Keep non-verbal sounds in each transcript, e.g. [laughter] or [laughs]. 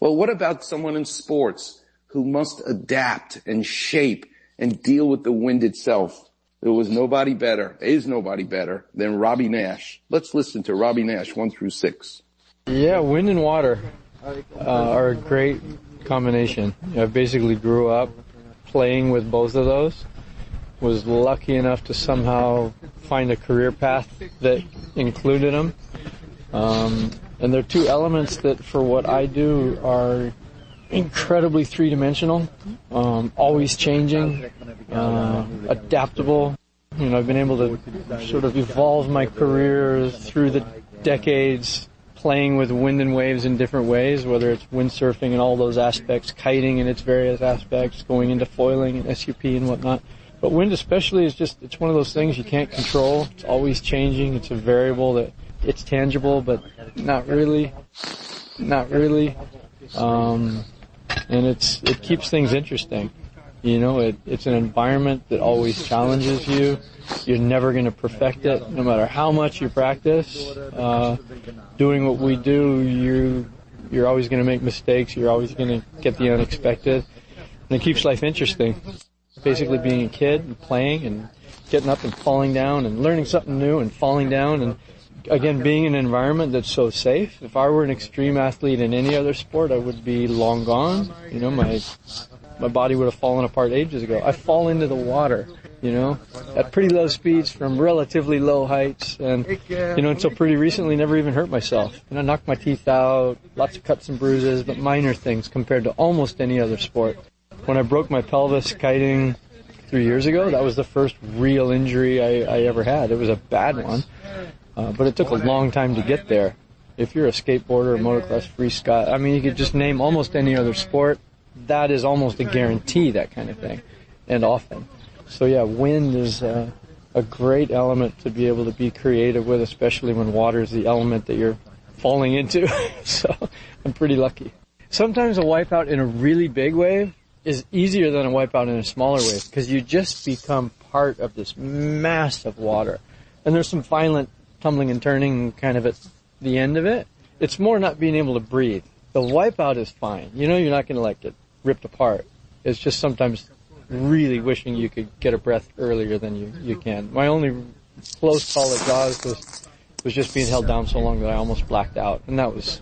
Well, what about someone in sports who must adapt and shape and deal with the wind itself? There was nobody better, is nobody better than Robby Naish. Let's listen to Robby Naish one through six. Yeah, wind and water uh, are a great combination. I basically grew up playing with both of those. Was lucky enough to somehow find a career path that included them. Um, and they're two elements that, for what I do, are incredibly three-dimensional, um, always changing, uh, adaptable. You know, I've been able to sort of evolve my career through the decades, playing with wind and waves in different ways, whether it's windsurfing and all those aspects, kiting and its various aspects, going into foiling and SUP and whatnot. But wind especially is just, it's one of those things you can't control. It's always changing. It's a variable that it's tangible, but not really, not really. Um, and it's it keeps things interesting. You know, it, it's an environment that always challenges you. You're never going to perfect it, no matter how much you practice. Uh, doing what we do, you you're always going to make mistakes. You're always going to get the unexpected, and it keeps life interesting. Basically, being a kid and playing and getting up and falling down and learning something new and falling down and again, being in an environment that's so safe. If I were an extreme athlete in any other sport, I would be long gone. You know, my my body would have fallen apart ages ago. I fall into the water, you know, at pretty low speeds from relatively low heights, and you know, until pretty recently, never even hurt myself. You know, knocked my teeth out, lots of cuts and bruises, but minor things compared to almost any other sport. When I broke my pelvis kiting three years ago, that was the first real injury I, I ever had. It was a bad one. Uh, but it took a long time to get there. If you're a skateboarder, a motocross free sky, I mean, you could just name almost any other sport. That is almost a guarantee, that kind of thing, and often. So yeah, wind is uh, a great element to be able to be creative with, especially when water is the element that you're falling into. [laughs] so I'm pretty lucky. Sometimes a wipeout in a really big wave is easier than a wipeout in a smaller wave because you just become part of this mass of water. And there's some violent tumbling and turning kind of at the end of it. It's more not being able to breathe. The wipeout is fine. You know you're not going to like get ripped apart. It's just sometimes really wishing you could get a breath earlier than you, you can. My only close call at Jaws was was just being held down so long that I almost blacked out, and that was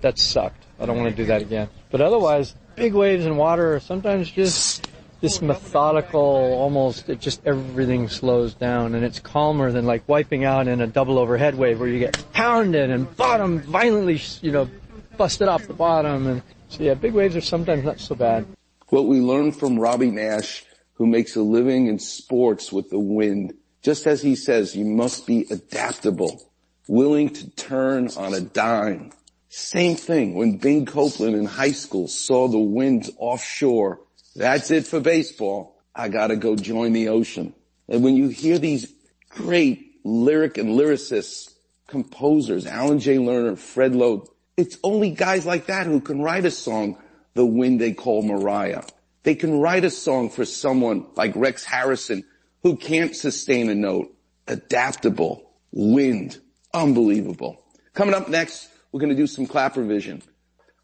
that sucked. I don't want to do that again. But otherwise, big waves and water are sometimes just this methodical, almost, it just everything slows down and it's calmer than like wiping out in a double overhead wave where you get pounded and bottom violently, you know, busted off the bottom. And so yeah, big waves are sometimes not so bad. What we learned from Robby Naish, who makes a living in sports with the wind, just as he says, you must be adaptable, willing to turn on a dime. Same thing when Bing Copeland in high school saw the winds offshore that's it for baseball. I gotta go join the ocean. And when you hear these great lyric and lyricists, composers, Alan J. Lerner, Fred Loewe, it's only guys like that who can write a song, The Wind They Call Maria. They can write a song for someone like Rex Harrison who can't sustain a note. Adaptable. Wind. Unbelievable. Coming up next, we're going to do some clap revision.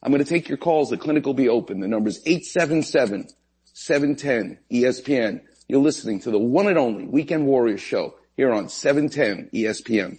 I'm going to take your calls. The clinic will be open. The number is 877 710 ESPN. You're listening to the one and only Weekend Warriors show here on 710 ESPN.